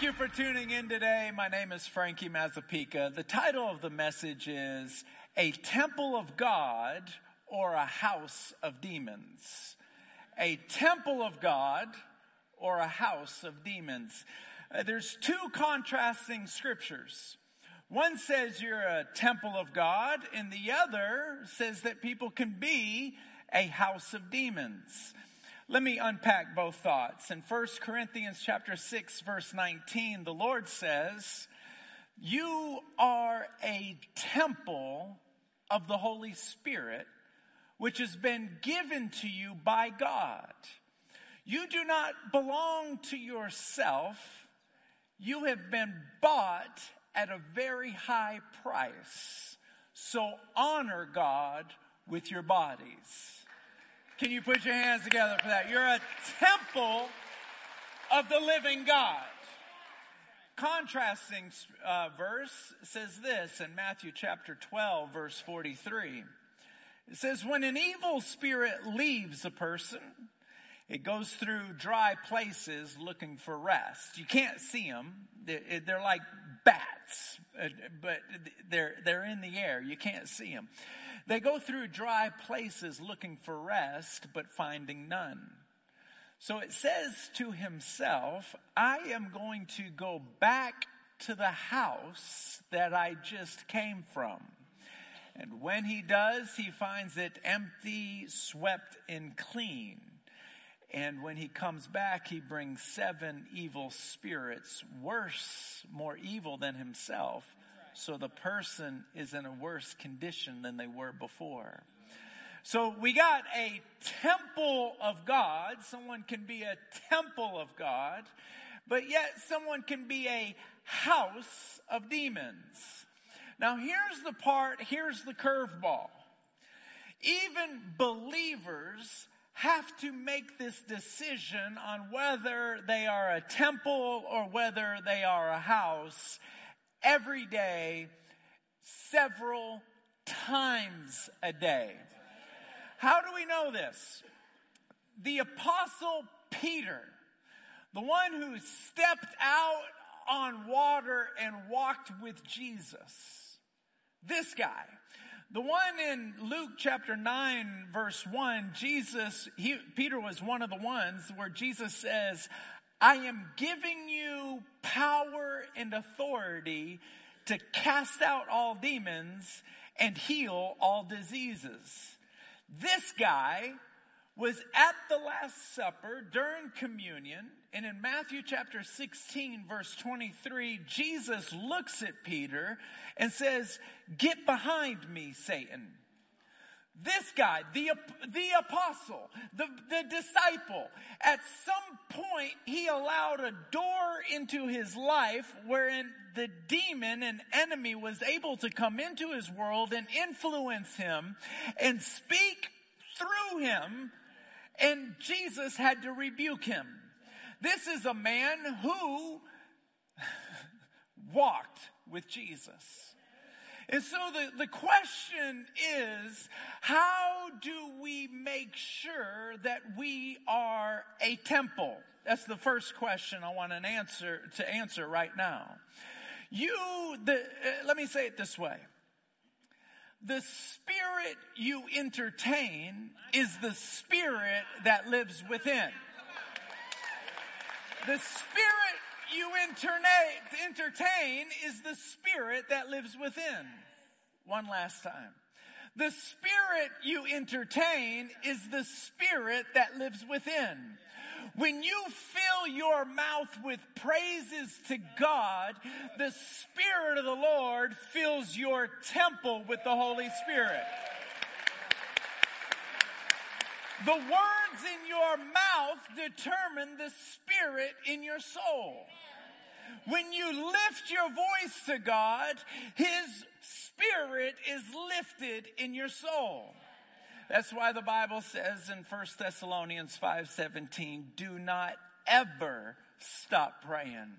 Thank you for tuning in today. My name is Frankie Mazzapica. The title of the message is A Temple of God or a House of Demons. A Temple of God or a House of Demons. Uh, there's two contrasting scriptures. One says you're a temple of God and the other says that people can be a house of demons. Let me unpack both thoughts. In 1 Corinthians chapter 6 verse 19, the Lord says, you are a temple of the Holy Spirit, which has been given to you by God. You do not belong to yourself. You have been bought at a very high price. So honor God with your bodies. Can you put your hands together for that? You're a temple of the living God. Contrasting uh, verse says this in Matthew chapter 12, verse 43. It says, When an evil spirit leaves a person, it goes through dry places looking for rest. You can't see them. They're like bats, but they're, they're in the air. You can't see them. They go through dry places looking for rest, but finding none. So it says to himself, I am going to go back to the house that I just came from. And when he does, he finds it empty, swept, and clean. And when he comes back, he brings seven evil spirits, worse, more evil than himself, so the person is in a worse condition than they were before. So we got a temple of God. Someone can be a temple of God, but yet someone can be a house of demons. Now here's the part, here's the curveball. Even believers have to make this decision on whether they are a temple or whether they are a house every day, several times a day. How do we know this? The apostle Peter, the one who stepped out on water and walked with Jesus, this guy, the one in Luke chapter 9 verse 1, Jesus, he, Peter was one of the ones where Jesus says, I am giving you power and authority to cast out all demons and heal all diseases. This guy was at the Last Supper during communion, and in Matthew chapter 16 verse 23, Jesus looks at Peter and says, get behind me, Satan. This guy, the, the apostle, the, the disciple, at some point he allowed a door into his life wherein the demon and enemy was able to come into his world and influence him and speak through him and Jesus had to rebuke him. This is a man who walked with Jesus. And so the, the question is, how do we make sure that we are a temple? That's the first question I want an answer to answer right now. You, the, uh, let me say it this way. The spirit you entertain is the spirit that lives within. The spirit you entertain is the spirit that lives within. One last time. The spirit you entertain is the spirit that lives within. When you fill your mouth with praises to God, the Spirit of the Lord fills your temple with the Holy Spirit. The words in your mouth determine the spirit in your soul. When you lift your voice to God, His spirit is lifted in your soul. That's why the Bible says in 1 Thessalonians 5:17, do not ever stop praying.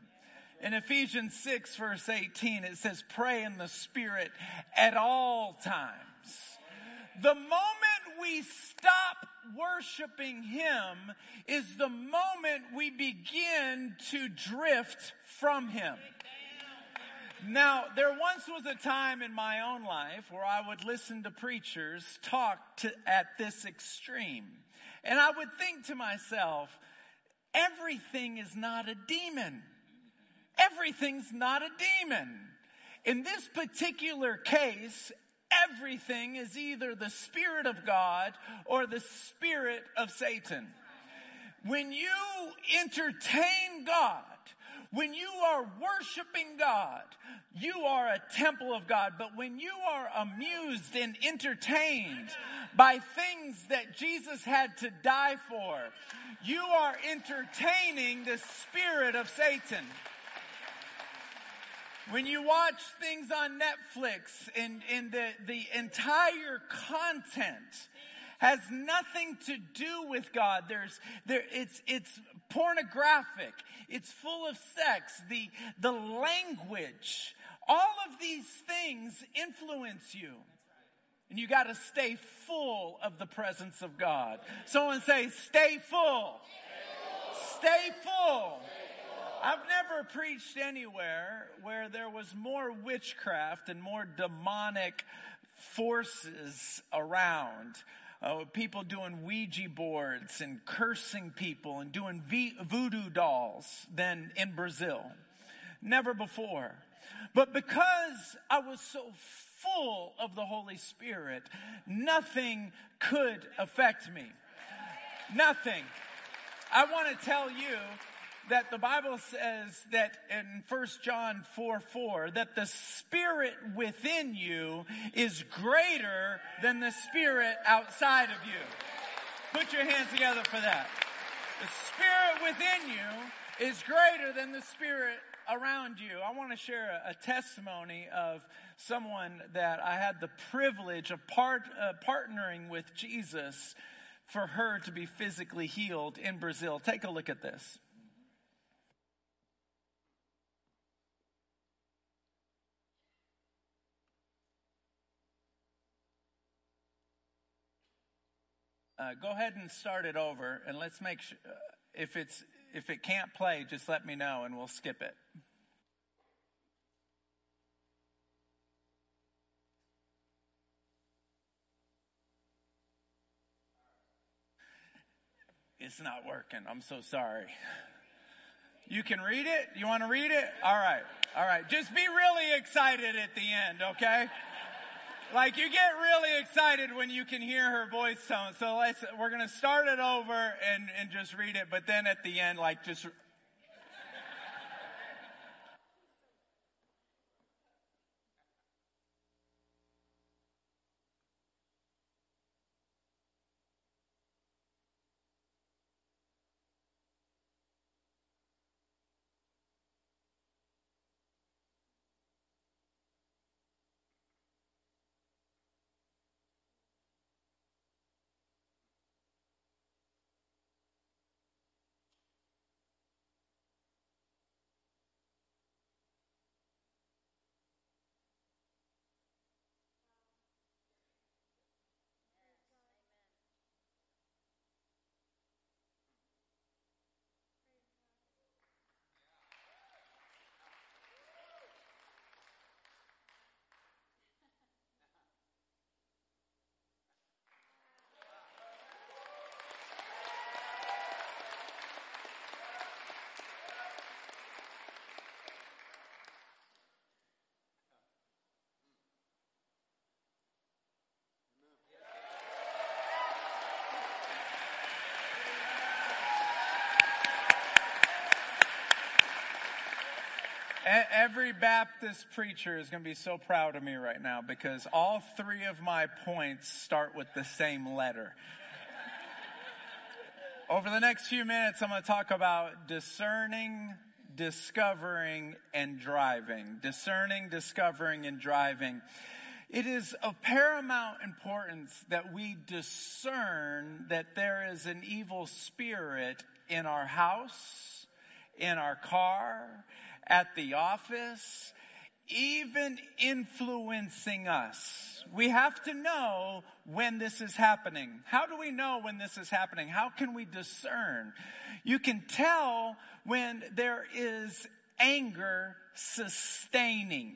In Ephesians 6 verse 18, it says, pray in the spirit at all times. The moment we stop worshiping Him is the moment we begin to drift from him. Now, there once was a time in my own life where I would listen to preachers talk to, at this extreme. And I would think to myself, everything is not a demon. Everything's not a demon. In this particular case, everything is either the Spirit of God or the Spirit of Satan. When you entertain God, when you are worshiping God, you are a temple of God. But when you are amused and entertained by things that Jesus had to die for, you are entertaining the spirit of Satan. When you watch things on Netflix and, and the, the entire content has nothing to do with God. There's, there, it's, it's pornographic. It's full of sex. The, the language, all of these things influence you. And you got to stay full of the presence of God. Someone say, stay full. Stay full. I've never preached anywhere where there was more witchcraft and more demonic forces around uh, people doing Ouija boards and cursing people and doing v- voodoo dolls than in Brazil. Never before. But because I was so full of the Holy Spirit, nothing could affect me. Nothing. I want to tell you that the Bible says that in 1 John 4 4, that the spirit within you is greater than the spirit outside of you. Put your hands together for that. The spirit within you is greater than the spirit around you. I want to share a, testimony of someone that I had the privilege of part, uh, partnering with Jesus for her to be physically healed in Brazil. Take a look at this. Uh, go ahead and start it over, and let's make sure. Uh, if it's if it can't play, just let me know, and we'll skip it. It's not working. I'm so sorry. You can read it? You want to read it? All right. All right. Just be really excited at the end, okay? Like you get really excited when you can hear her voice tone. So let's, we're going to start it over and, and just read it. But then at the end, like just Every Baptist preacher is going to be so proud of me right now because all three of my points start with the same letter. Over the next few minutes, I'm going to talk about discerning, discovering, and driving. Discerning, discovering, and driving. It is of paramount importance that we discern that there is an evil spirit in our house, in our car, at the office, even influencing us. We have to know when this is happening. How do we know when this is happening? How can we discern? You can tell when there is anger sustaining.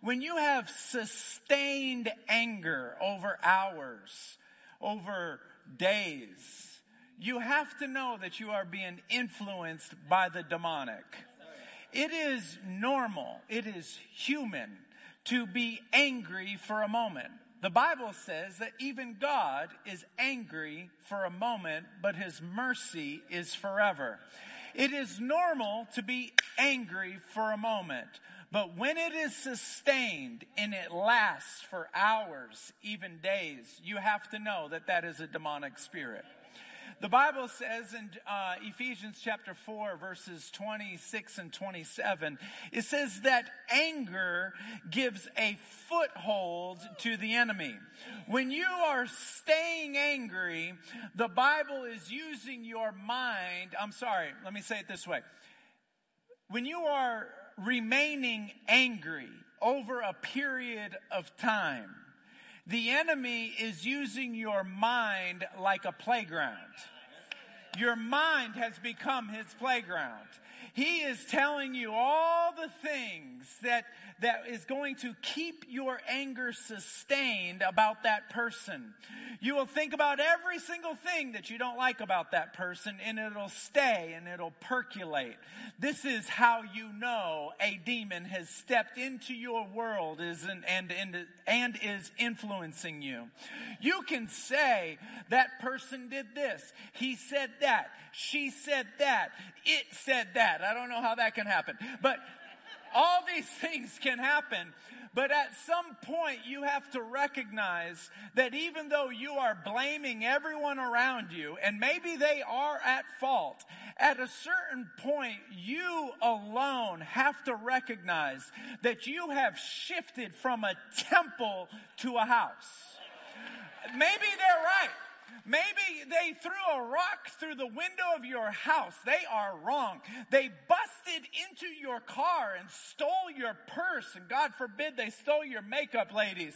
When you have sustained anger over hours, over days, you have to know that you are being influenced by the demonic. It is normal, it is human to be angry for a moment. The Bible says that even God is angry for a moment, but his mercy is forever. It is normal to be angry for a moment, but when it is sustained and it lasts for hours, even days, you have to know that that is a demonic spirit. The Bible says in uh, Ephesians chapter 4, verses 26 and 27, it says that anger gives a foothold to the enemy. When you are staying angry, the Bible is using your mind. I'm sorry, let me say it this way. When you are remaining angry over a period of time, the enemy is using your mind like a playground. Your mind has become his playground. He is telling you all the things that, that is going to keep your anger sustained about that person. You will think about every single thing that you don't like about that person and it'll stay and it'll percolate. This is how you know a demon has stepped into your world is and, and, and, and is influencing you. You can say that person did this. He said that. She said that. It said that. I don't know how that can happen, but all these things can happen. But at some point, you have to recognize that even though you are blaming everyone around you, and maybe they are at fault, at a certain point, you alone have to recognize that you have shifted from a temple to a house. Maybe they're right. Maybe they threw a rock through the window of your house. They are wrong. They busted into your car and stole your purse. And God forbid they stole your makeup, ladies.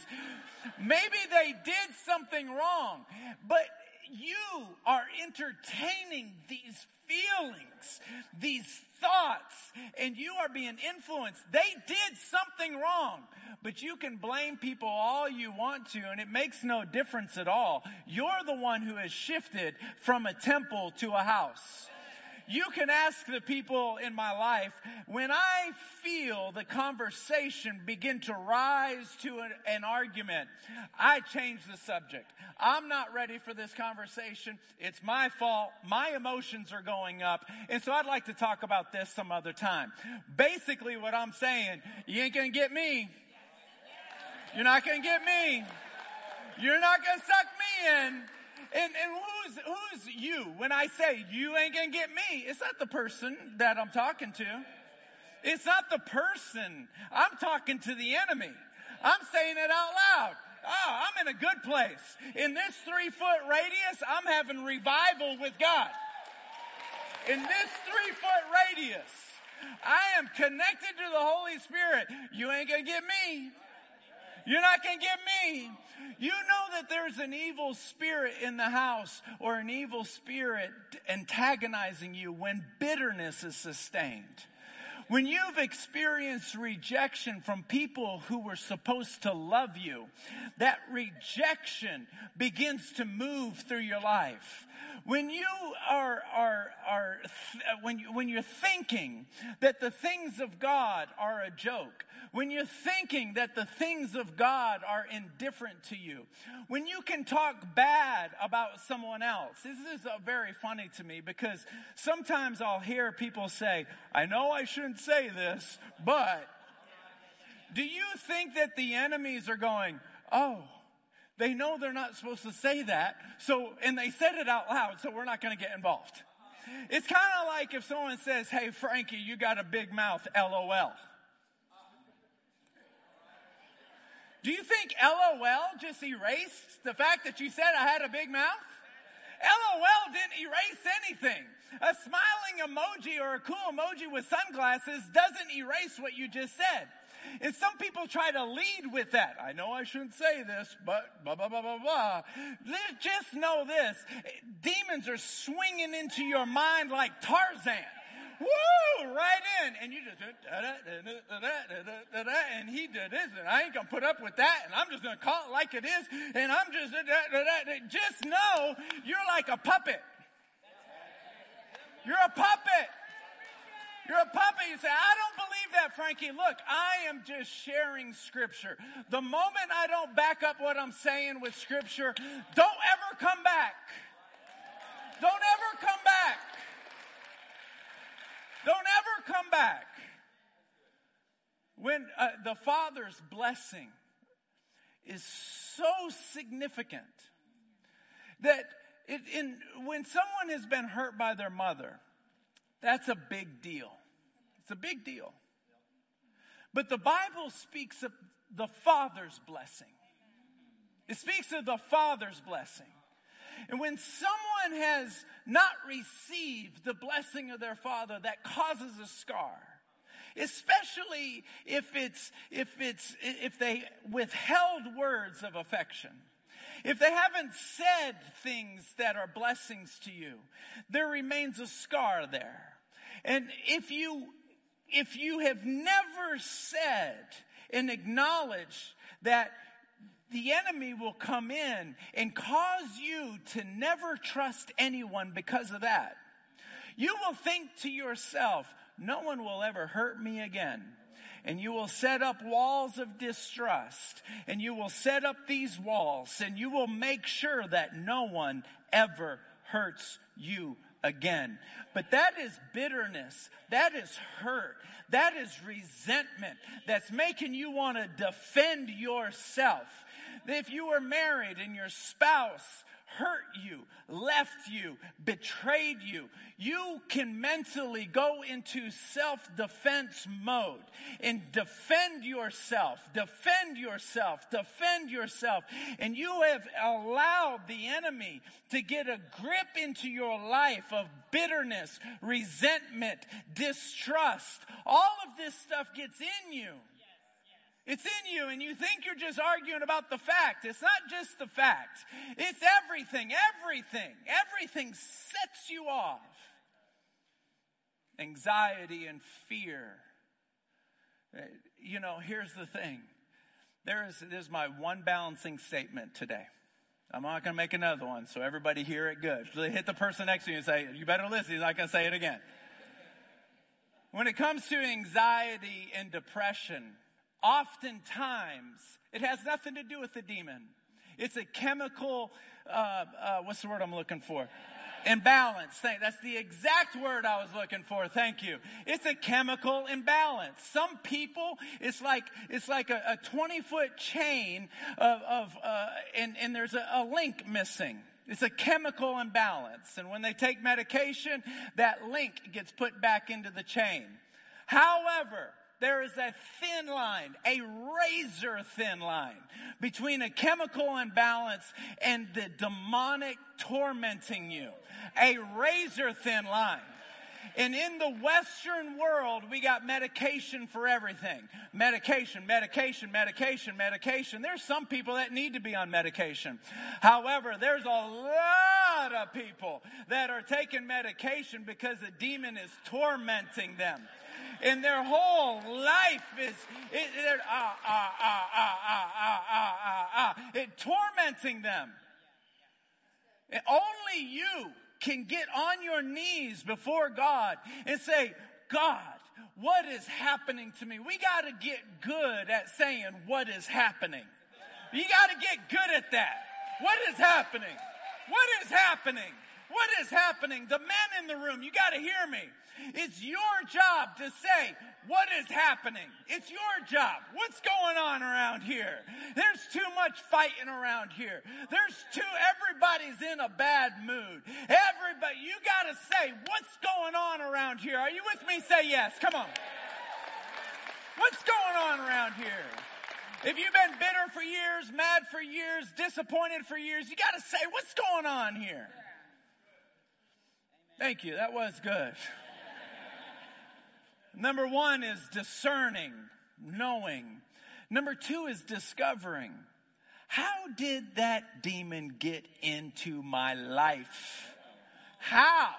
Maybe they did something wrong, but you are entertaining these feelings, these thoughts, and you are being influenced. They did something wrong, but you can blame people all you want to, and it makes no difference at all. You're the one who has shifted from a temple to a house. You can ask the people in my life, when I feel the conversation begin to rise to an, an, argument, I change the subject. I'm not ready for this conversation. It's my fault. My emotions are going up. And so I'd like to talk about this some other time. Basically what I'm saying, you ain't gonna get me. You're not gonna get me. You're not gonna suck me in. And, and who's, who's you? When I say you ain't gonna get me, it's not the person that I'm talking to. It's not the person. I'm talking to the enemy. I'm saying it out loud. Oh, I'm in a good place. In this three foot radius, I'm having revival with God. In this three foot radius, I am connected to the Holy Spirit. You ain't gonna get me. You're not going to get me. You know that there's an evil spirit in the house or an evil spirit antagonizing you when bitterness is sustained. When you've experienced rejection from people who were supposed to love you, that rejection begins to move through your life. When you are, are, are, when, you, when you're thinking that the things of God are a joke, when you're thinking that the things of God are indifferent to you, when you can talk bad about someone else, this is uh, very funny to me because sometimes I'll hear people say, I know I shouldn't say this, but do you think that the enemies are going, oh, they know they're not supposed to say that. So, and they said it out loud, so we're not going to get involved. It's kind of like if someone says, Hey, Frankie, you got a big mouth, LOL. Do you think LOL just erased the fact that you said I had a big mouth? LOL didn't erase anything. A smiling emoji or a cool emoji with sunglasses doesn't erase what you just said. And some people try to lead with that. I know I shouldn't say this, but blah, blah, blah, blah, blah. Just know this. Demons are swinging into your mind like Tarzan. Woo, right in. And you just, and he did this, and I ain't gonna put up with that, and I'm just gonna call it like it is, and I'm just, just know you're like a puppet. You're a puppet. You're a puppet. You say, I don't believe that, Frankie. Look, I am just sharing scripture. The moment I don't back up what I'm saying with scripture, don't ever come back. Don't ever come back. Don't ever come back. When uh, the Father's blessing is so significant that it, in, when someone has been hurt by their mother, that's a big deal. It's a big deal. But the Bible speaks of the Father's blessing. It speaks of the Father's blessing. And when someone has not received the blessing of their Father, that causes a scar. Especially if it's, if it's, if they withheld words of affection. If they haven't said things that are blessings to you, there remains a scar there. And if you, if you have never said and acknowledged that the enemy will come in and cause you to never trust anyone because of that. You will think to yourself, no one will ever hurt me again. And you will set up walls of distrust and you will set up these walls and you will make sure that no one ever hurts you again. But that is bitterness. That is hurt. That is resentment that's making you want to defend yourself. If you were married and your spouse hurt you, left you, betrayed you, you can mentally go into self-defense mode and defend yourself, defend yourself, defend yourself. And you have allowed the enemy to get a grip into your life of bitterness, resentment, distrust. All of this stuff gets in you. It's in you and you think you're just arguing about the fact. It's not just the fact. It's everything, everything, everything sets you off. Anxiety and fear. Uh, you know, here's the thing. There is, my one balancing statement today. I'm not going to make another one, so everybody hear it good. Hit the person next to you and say, you better listen. He's not going to say it again. When it comes to anxiety and depression, oftentimes it has nothing to do with the demon. It's a chemical, uh, uh, what's the word I'm looking for? Imbalance. Thank, that's the exact word I was looking for. Thank you. It's a chemical imbalance. Some people, it's like, it's like a, a 20 foot chain of, of uh, and, and there's a, a link missing. It's a chemical imbalance. And when they take medication, that link gets put back into the chain. However, there is a thin line, a razor thin line between a chemical imbalance and the demonic tormenting you. A razor thin line. And in the Western world, we got medication for everything. Medication, medication, medication, medication. There's some people that need to be on medication. However, there's a lot of people that are taking medication because the demon is tormenting them and their whole life is it, ah, ah, ah, ah, ah, ah, ah, ah, ah, it tormenting them. And only you can get on your knees before God and say, God, what is happening to me? We got to get good at saying what is happening. You got to get good at that. What is happening? What is happening? What is happening? The men in the room, you got to hear me. It's your job to say what is happening. It's your job. What's going on around here? There's too much fighting around here. There's too, everybody's in a bad mood. Everybody, you got to say what's going on around here. Are you with me? Say yes. Come on. What's going on around here? If you've been bitter for years, mad for years, disappointed for years, you got to say, what's going on here? Thank you. That was good. Number one is discerning, knowing. Number two is discovering. How did that demon get into my life? How?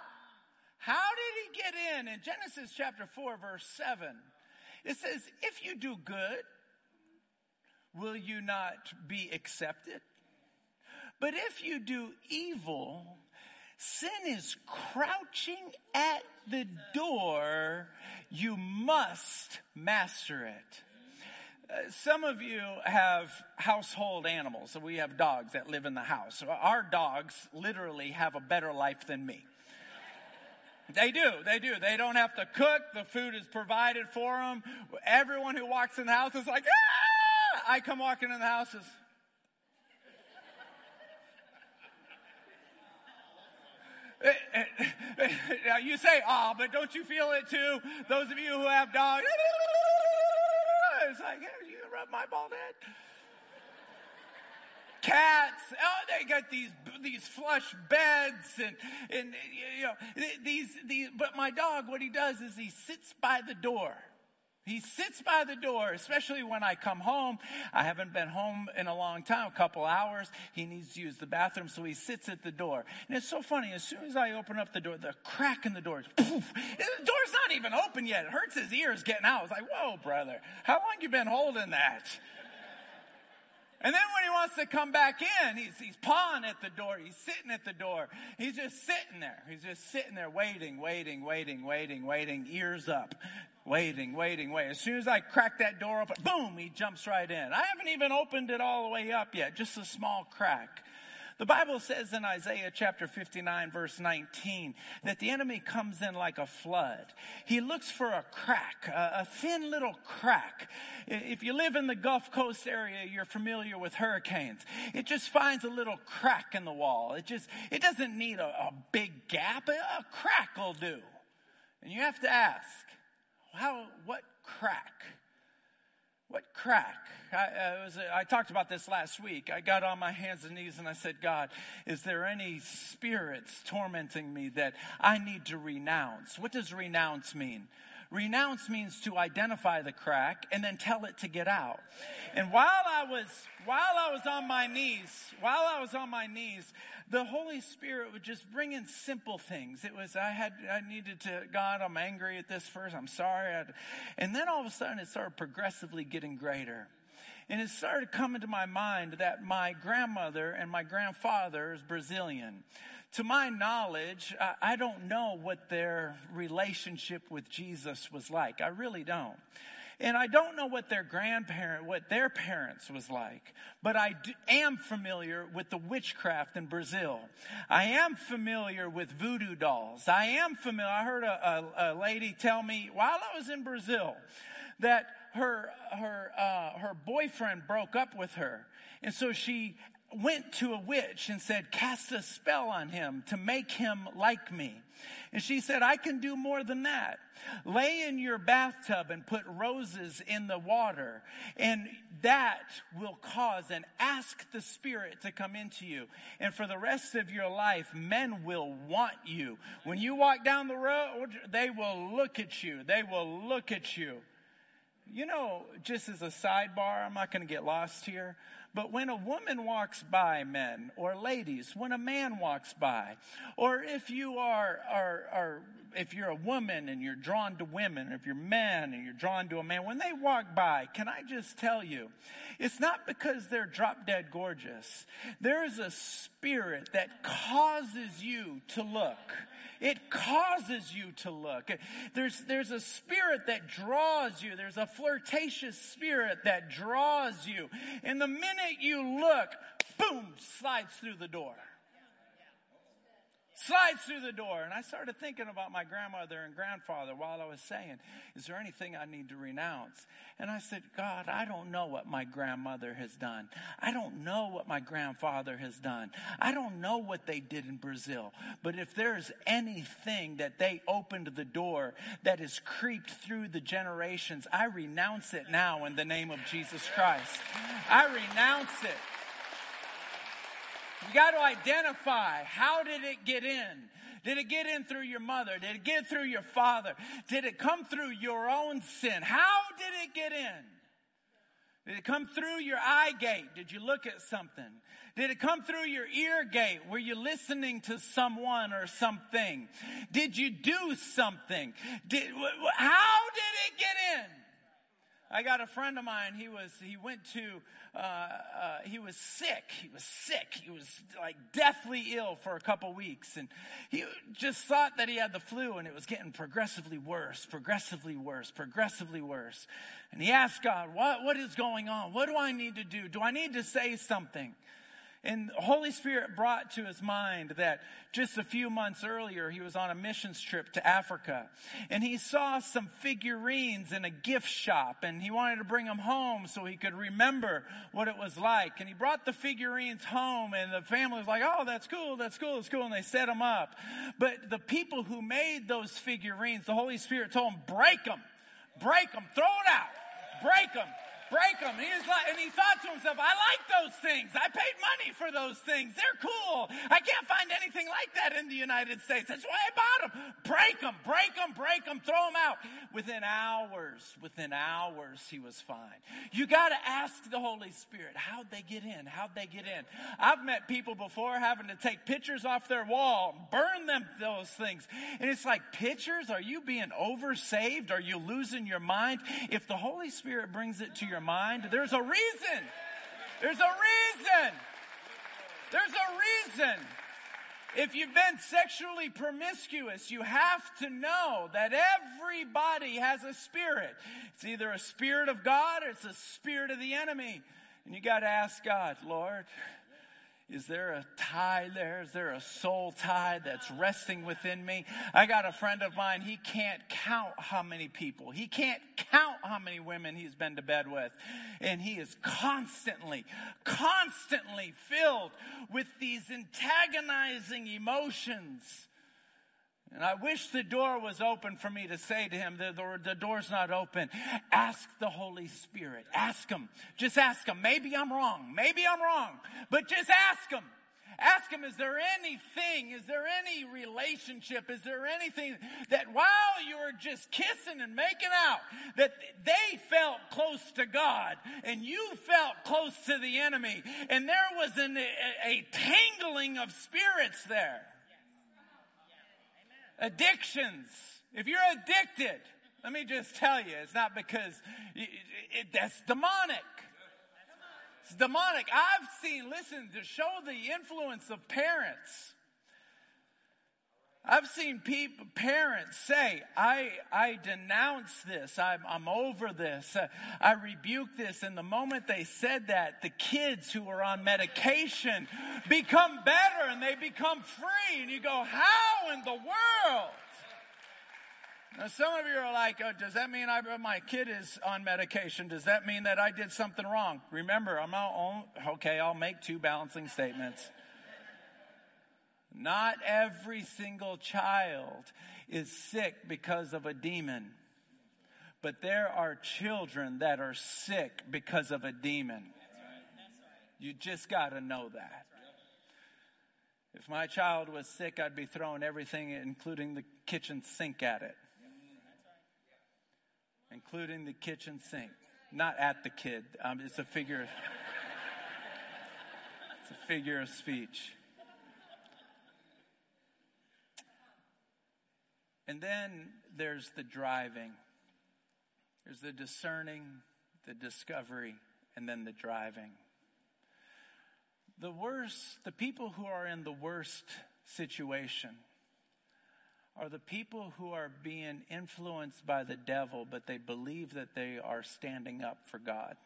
How did he get in? In Genesis chapter 4, verse 7, it says, If you do good, will you not be accepted? But if you do evil, sin is crouching at the door. You must master it. Uh, some of you have household animals. So we have dogs that live in the house. Our dogs literally have a better life than me. They do. They do. They don't have to cook. The food is provided for them. Everyone who walks in the house is like, ah! I come walking in the house is, you say, ah, but don't you feel it too? Those of you who have dogs, it's like, hey, you rub my bald head. Cats, oh, they got these these flush beds and and you know these these. But my dog, what he does is he sits by the door he sits by the door, especially when I come home. I haven't been home in a long time, a couple hours. He needs to use the bathroom, so he sits at the door. And it's so funny. As soon as I open up the door, the crack in the door, poof, the door's not even open yet. It hurts his ears getting out. It's like, whoa, brother, how long you been holding that? And then when he wants to come back in, he's, he's pawing at the door. He's sitting at the door. He's just sitting there. He's just sitting there waiting, waiting, waiting, waiting, waiting, ears up, waiting, waiting, waiting. As soon as I crack that door open, boom, he jumps right in. I haven't even opened it all the way up yet, just a small crack. The Bible says in Isaiah chapter 59 verse 19 that the enemy comes in like a flood. He looks for a crack, a, thin little crack. If you live in the Gulf Coast area, you're familiar with hurricanes. It just finds a little crack in the wall. It just, it doesn't need a, a big gap. A crack will do. And you have to ask, how, what crack? What crack? I, was, I, talked about this last week. I got on my hands and knees and I said, God, is there any spirits tormenting me that I need to renounce? What does renounce mean? Renounce means to identify the crack and then tell it to get out. And while I was, while I was on my knees, while I was on my knees, the Holy Spirit would just bring in simple things. It was, I had, I needed to, God, I'm angry at this first. I'm sorry. And then all of a sudden it started progressively getting greater. And it started coming to my mind that my grandmother and my grandfather is Brazilian to my knowledge, I don't know what their relationship with Jesus was like. I really don't. And I don't know what their grandparent, what their parents was like, but I do, am familiar with the witchcraft in Brazil. I am familiar with voodoo dolls. I am familiar. I heard a, a, a lady tell me while I was in Brazil that her her uh, her boyfriend broke up with her, and so she went to a witch and said, cast a spell on him to make him like me. And she said, I can do more than that. Lay in your bathtub and put roses in the water, and that will cause and ask the Spirit to come into you. And for the rest of your life, men will want you. When you walk down the road, they will look at you. They will look at you. You know, just as a sidebar, I'm not going to get lost here. But when a woman walks by, men or ladies, when a man walks by, or if you are, are, are if you're a woman and you're drawn to women, if you're men and you're drawn to a man, when they walk by, can I just tell you, it's not because they're drop dead gorgeous. There is a spirit that causes you to look. It causes you to look. There's, there's a spirit that draws you. There's a flirtatious spirit that draws you. And the minute you look, boom, slides through the door slides through the door. And I started thinking about my grandmother and grandfather while I was saying, Is there anything I need to renounce? And I said, God, I don't know what my grandmother has done. I don't know what my grandfather has done. I don't know what they did in Brazil. But if there's anything that they opened the door that has creeped through the generations, I renounce it now in the name of Jesus Christ. I renounce it. You got to identify how did it get in? Did it get in through your mother? Did it get through your father? Did it come through your own sin? How did it get in? Did it come through your eye gate? Did you look at something? Did it come through your ear gate? Were you listening to someone or something? Did you do something? Did, how did it get in? I got a friend of mine. He was, he went to, uh, uh, he was sick. He was sick. He was like deathly ill for a couple weeks. And he just thought that he had the flu and it was getting progressively worse, progressively worse, progressively worse. And he asked God, what, what is going on? What do I need to do? Do I need to say something? And the Holy Spirit brought to his mind that just a few months earlier, he was on a missions trip to Africa and he saw some figurines in a gift shop and he wanted to bring them home so he could remember what it was like. And he brought the figurines home and the family was like, Oh, that's cool. That's cool. That's cool. And they set them up. But the people who made those figurines, the Holy Spirit told them, break them, break them, throw it out, break them break them. He was like, and he thought to himself, I like those things. I paid money for those things. They're cool. I can't find anything like that in the United States. That's why I bought them. Break them, break them, break them, throw them out. Within hours, within hours, he was fine. You got to ask the Holy Spirit, how'd they get in? How'd they get in? I've met people before having to take pictures off their wall, burn them, those things. And it's like, pictures? Are you being oversaved? Are you losing your mind? If the Holy Spirit brings it to your your mind. There's a reason. There's a reason. There's a reason. If you've been sexually promiscuous, you have to know that everybody has a spirit. It's either a spirit of God or it's a spirit of the enemy. And you got to ask God, Lord, is there a tie there? Is there a soul tie that's resting within me? I got a friend of mine. He can't count how many people. He can't count how many women he's been to bed with. And he is constantly, constantly filled with these antagonizing emotions and I wish the door was open for me to say to him, the, the, the, door's not open. Ask the Holy Spirit. Ask him. Just ask him. Maybe I'm wrong. Maybe I'm wrong. But just ask him. Ask him, is there anything, is there any relationship, is there anything that while you were just kissing and making out, that they felt close to God and you felt close to the enemy and there was an, a, a tangling of spirits there? Addictions. If you're addicted, let me just tell you, it's not because it, it, that's demonic. It's demonic. I've seen, listen, to show the influence of parents. I've seen people, parents say, I, I denounce this. I'm, I'm over this. Uh, I rebuke this. And the moment they said that, the kids who are on medication become better and they become free. And you go, how in the world? Now, some of you are like, oh, does that mean I, my kid is on medication? Does that mean that I did something wrong? Remember, I'm not, okay, I'll make two balancing statements. Not every single child is sick because of a demon. But there are children that are sick because of a demon. You just got to know that. If my child was sick, I'd be throwing everything, including the kitchen sink, at it. Including the kitchen sink. Not at the kid. Um, it's a figure. it's a figure of speech. And then there's the driving. There's the discerning, the discovery, and then the driving. The worst, the people who are in the worst situation are the people who are being influenced by the devil, but they believe that they are standing up for God.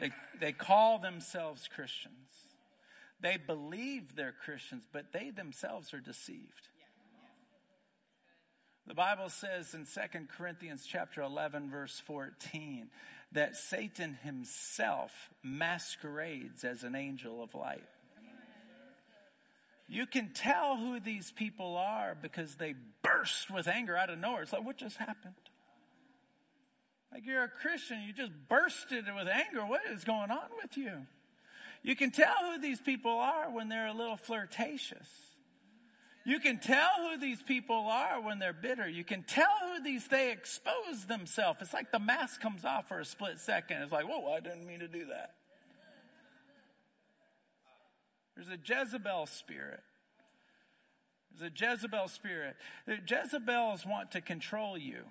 They, they call themselves Christians. They believe they're Christians, but they themselves are deceived. The Bible says in 2 Corinthians chapter 11 verse 14 that Satan himself masquerades as an angel of light. You can tell who these people are because they burst with anger out of nowhere. It's like, what just happened? Like you're a Christian, you just bursted with anger. What is going on with you? You can tell who these people are when they're a little flirtatious. You can tell who these people are when they're bitter. You can tell who these, they expose themselves. It's like the mask comes off for a split second. It's like, whoa, I didn't mean to do that. There's a Jezebel spirit. There's a Jezebel spirit. The Jezebels want to control you.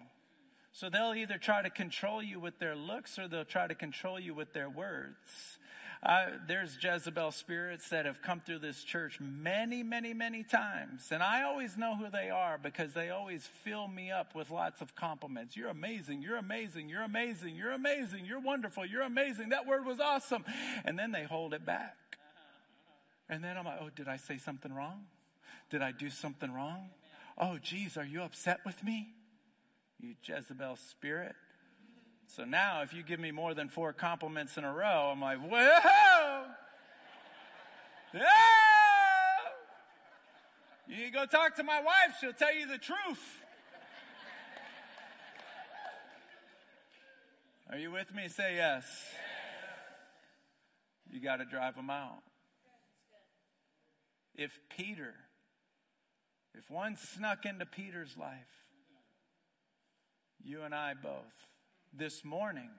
So they'll either try to control you with their looks or they'll try to control you with their words. Uh, there's Jezebel spirits that have come through this church many, many, many times. And I always know who they are because they always fill me up with lots of compliments. You're amazing. You're amazing. You're amazing. You're amazing. You're wonderful. You're amazing. That word was awesome. And then they hold it back. And then I'm like, oh, did I say something wrong? Did I do something wrong? Oh, geez, are you upset with me? You Jezebel spirit. So now, if you give me more than four compliments in a row, I'm like, whoa! Yeah! You go talk to my wife, she'll tell you the truth. Are you with me? Say yes. You got to drive them out. If Peter, if one snuck into Peter's life, you and I both, this morning,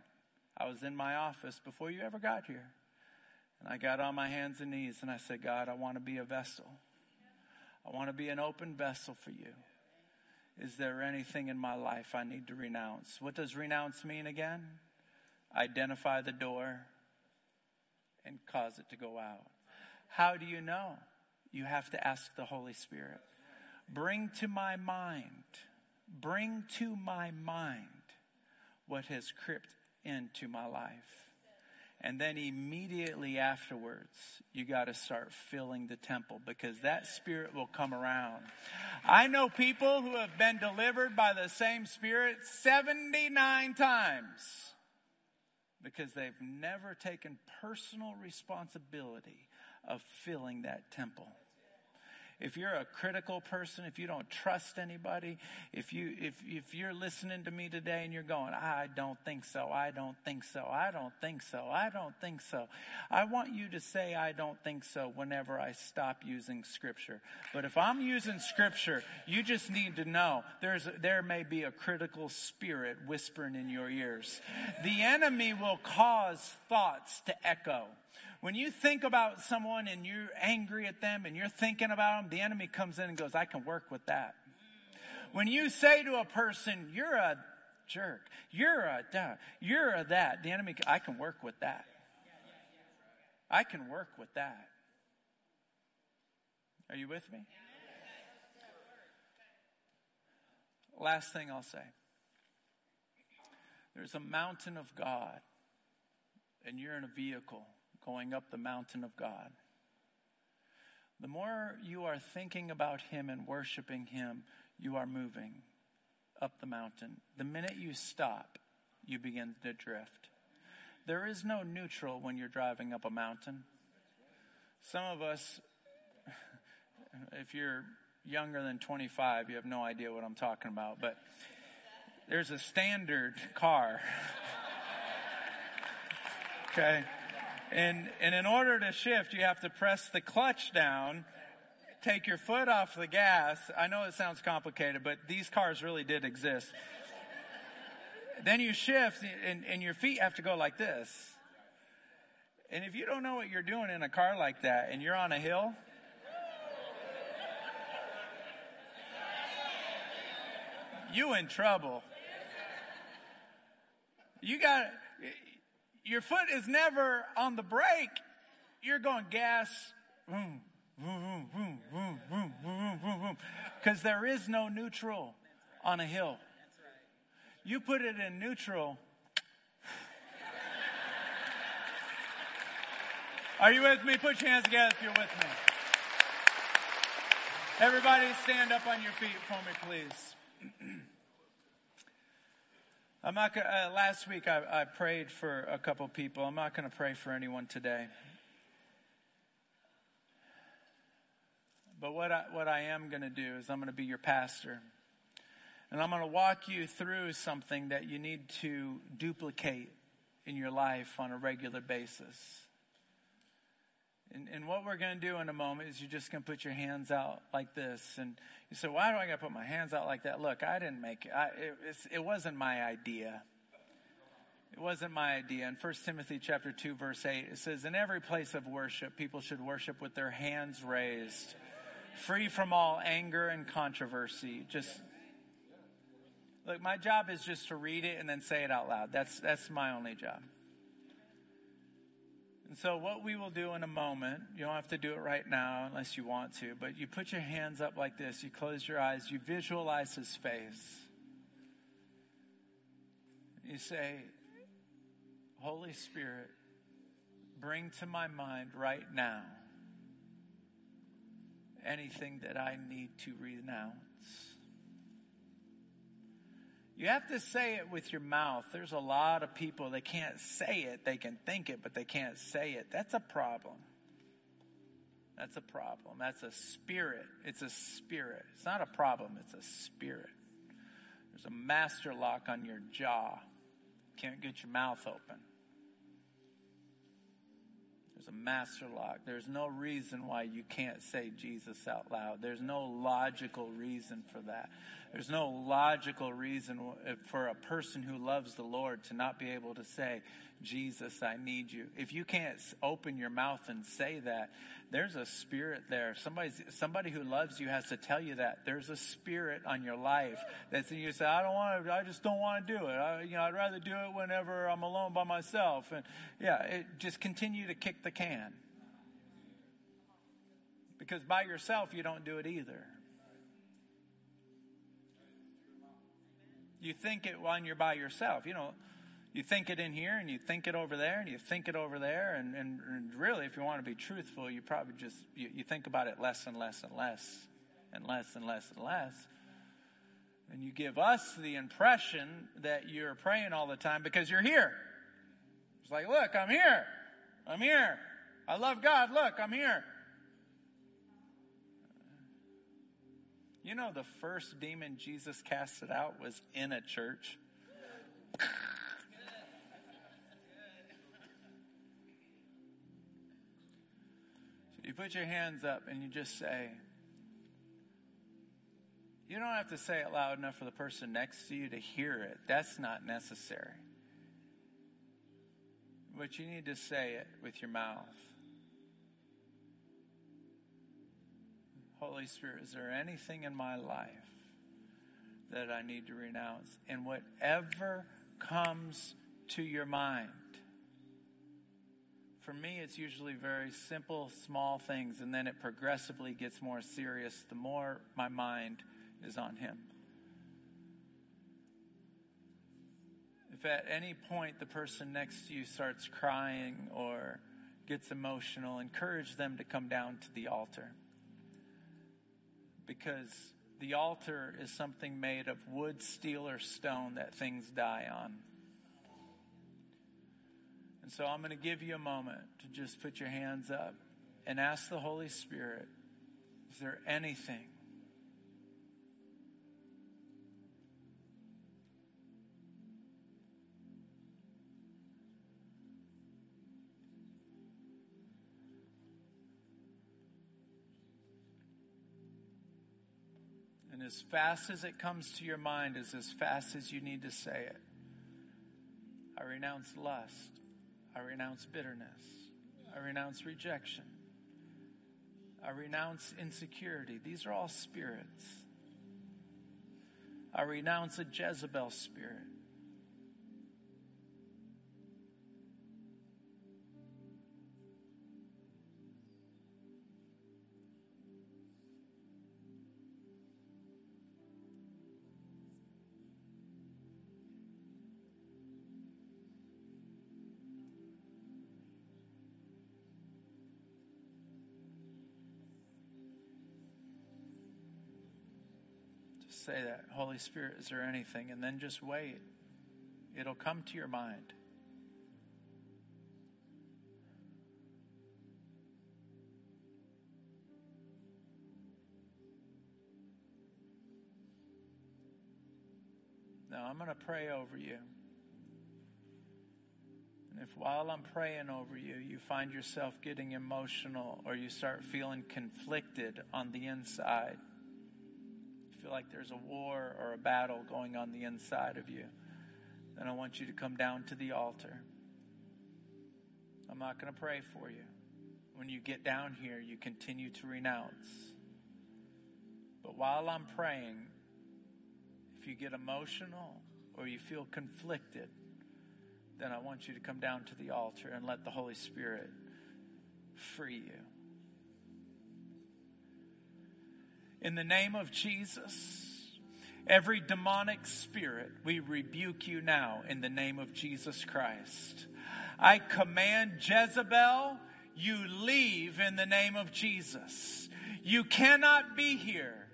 I was in my office before you ever got here. And I got on my hands and knees and I said, God, I want to be a vessel. I want to be an open vessel for you. Is there anything in my life I need to renounce? What does renounce mean again? Identify the door and cause it to go out. How do you know? You have to ask the Holy Spirit. Bring to my mind, bring to my mind what has crept into my life. And then immediately afterwards, you got to start filling the temple because that spirit will come around. I know people who have been delivered by the same spirit 79 times because they've never taken personal responsibility of filling that temple if you're a critical person, if you don't trust anybody, if you if if you're listening to me today and you're going, I don't think so, I don't think so, I don't think so, I don't think so. I want you to say I don't think so whenever I stop using scripture. But if I'm using scripture, you just need to know there's there may be a critical spirit whispering in your ears. The enemy will cause thoughts to echo. When you think about someone and you're angry at them and you're thinking about them, the enemy comes in and goes, I can work with that. When you say to a person, you're a jerk, you're a duh, you're a that, the enemy, I can work with that. I can work with that. Are you with me? Last thing I'll say. There's a mountain of God, and you're in a vehicle going up the mountain of God. The more you are thinking about Him and worshiping Him, you are moving up the mountain. The minute you stop, you begin to drift. There is no neutral when you're driving up a mountain. Some of us, if you're younger than 25, you have no idea what I'm talking about, but there's a standard car. okay? And, and in order to shift, you have to press the clutch down, take your foot off the gas. I know it sounds complicated, but these cars really did exist. then you shift and, and your feet have to go like this. And if you don't know what you're doing in a car like that and you're on a hill, you in trouble. You got your foot is never on the brake. You're going gas, because there is no neutral on a hill. You put it in neutral. Are you with me? Put your hands together if you're with me. Everybody stand up on your feet for me, please. I'm not gonna, uh, last week I, I prayed for a couple people. I'm not going to pray for anyone today. But what I, what I am going to do is I'm going to be your pastor. And I'm going to walk you through something that you need to duplicate in your life on a regular basis. And, and what we're going to do in a moment is you're just going to put your hands out like this. And you say, why do I got to put my hands out like that? Look, I didn't make it. I, it, it wasn't my idea. It wasn't my idea. In 1 Timothy chapter 2 verse 8, it says, in every place of worship, people should worship with their hands raised, free from all anger and controversy. Just, look, my job is just to read it and then say it out loud. That's, that's my only job. And so, what we will do in a moment, you don't have to do it right now unless you want to, but you put your hands up like this, you close your eyes, you visualize his face. You say, Holy Spirit, bring to my mind right now anything that I need to renounce. You have to say it with your mouth. There's a lot of people that can't say it. They can think it, but they can't say it. That's a problem. That's a problem. That's a spirit. It's a spirit. It's not a problem, it's a spirit. There's a master lock on your jaw. Can't get your mouth open. There's a master lock. There's no reason why you can't say Jesus out loud. There's no logical reason for that. There's no logical reason for a person who loves the Lord to not be able to say, Jesus, I need you. If you can't open your mouth and say that, there's a spirit there. Somebody, somebody who loves you has to tell you that. There's a spirit on your life that's in you say, I don't want to, I just don't want to do it. I, you know, I'd rather do it whenever I'm alone by myself. And yeah, it, just continue to kick the can. Because by yourself, you don't do it either. You think it when you're by yourself. You know, you think it in here and you think it over there and you think it over there. And, and, and really, if you want to be truthful, you probably just, you, you think about it less and less and less and less and less and less. And you give us the impression that you're praying all the time because you're here. It's like, look, I'm here. I'm here. I love God. Look, I'm here. You know, the first demon Jesus casted out was in a church. So you put your hands up and you just say, you don't have to say it loud enough for the person next to you to hear it. That's not necessary. But you need to say it with your mouth. Holy Spirit, is there anything in my life that I need to renounce? And whatever comes to your mind. For me, it's usually very simple, small things, and then it progressively gets more serious the more my mind is on Him. If at any point the person next to you starts crying or gets emotional, encourage them to come down to the altar because the altar is something made of wood, steel, or stone that things die on. And so I'm going to give you a moment to just put your hands up and ask the Holy Spirit, is there anything And as fast as it comes to your mind is as fast as you need to say it. I renounce lust. I renounce bitterness. I renounce rejection. I renounce insecurity. These are all spirits. I renounce a Jezebel spirit. Say that, Holy Spirit, is there anything? And then just wait. It'll come to your mind. Now I'm going to pray over you. And if while I'm praying over you, you find yourself getting emotional or you start feeling conflicted on the inside, feel like there's a war or a battle going on the inside of you, then I want you to come down to the altar. I'm not going to pray for you. When you get down here, you continue to renounce. But while I'm praying, if you get emotional or you feel conflicted, then I want you to come down to the altar and let the Holy Spirit free you. In the name of Jesus, every demonic spirit, we rebuke you now in the name of Jesus Christ. I command Jezebel, you leave in the name of Jesus. You cannot be here.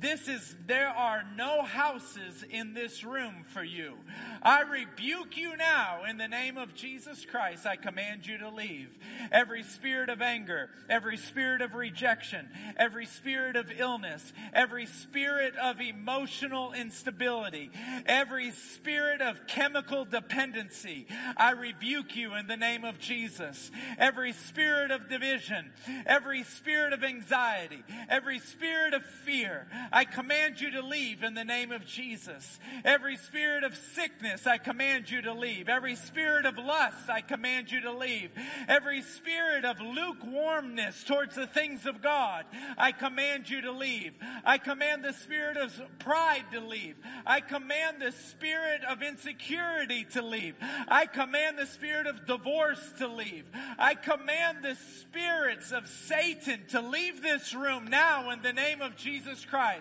This is, there are no houses in this room for you. I rebuke you now in the name of Jesus Christ. I command you to leave. Every spirit of anger, every spirit of rejection, every spirit of illness, every spirit of emotional instability, every spirit of chemical dependency, I rebuke you in the name of Jesus. Every spirit of division, every spirit of anxiety, every spirit of fear, I command you to leave in the name of Jesus. Every spirit of sickness, I command you to leave. Every spirit of lust, I command you to leave. Every spirit of lukewarmness towards the things of God, I command you to leave. I command the spirit of pride to leave. I command the spirit of insecurity to leave. I command the spirit of divorce to leave. I command the spirits of Satan to leave this room now in the name of Jesus Christ.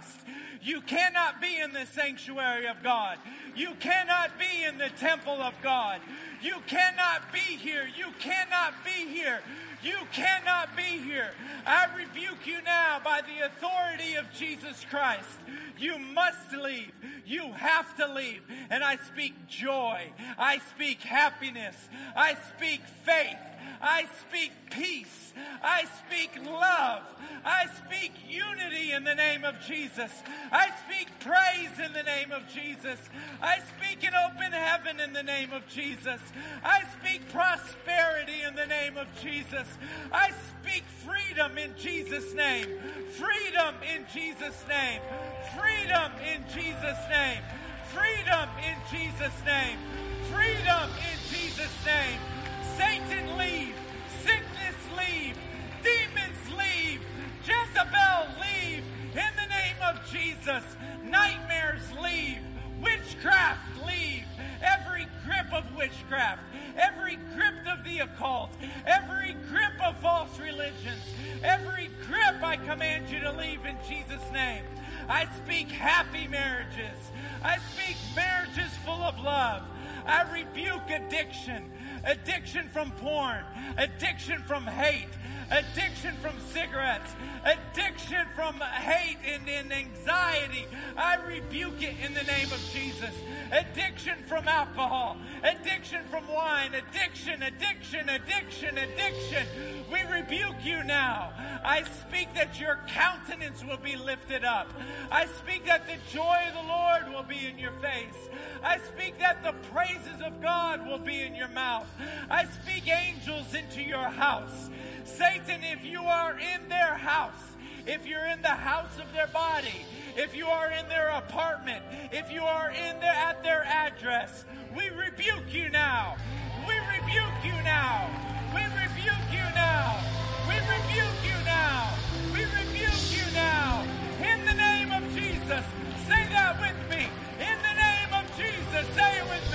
You cannot be in the sanctuary of God. You cannot be in the temple of God. You cannot be here. You cannot be here. You cannot be here. I rebuke you now by the authority of Jesus Christ. You must leave. You have to leave. And I speak joy. I speak happiness. I speak faith. I speak peace. I speak love. I speak unity in the name of Jesus. I speak praise in the name of Jesus. I speak an open heaven in the name of Jesus. I speak prosperity in the name of Jesus. I speak freedom in Jesus' name. Freedom in Jesus' name. Freedom in Jesus' name. Freedom in Jesus' name. Freedom in Jesus' name. Satan leave. Sickness leave. Demons leave. Jezebel leave. In the name of Jesus. Nightmares leave. Witchcraft leave. Every grip of witchcraft. Every grip of the occult. Every grip of false religions. Every grip I command you to leave in Jesus' name. I speak happy marriages. I speak marriages full of love. I rebuke addiction addiction from porn, addiction from hate, addiction from cigarettes, addiction from hate and, and, anxiety. I rebuke it in the name of Jesus. Addiction from alcohol, addiction from wine, addiction, addiction, addiction, addiction. We rebuke you now. I speak that your countenance will be lifted up. I speak that the joy of the Lord will be in your face. I speak that the praises of God will be in your mouth. I speak angels into your house. Satan, if you are in their house, if you're in the house of their body, if you are in their apartment, if you are in their, at their address, we rebuke you now. We rebuke you now. We rebuke you now. We rebuke you now. We rebuke you now. In the name of Jesus, say that with me. In the name of Jesus, say it with me.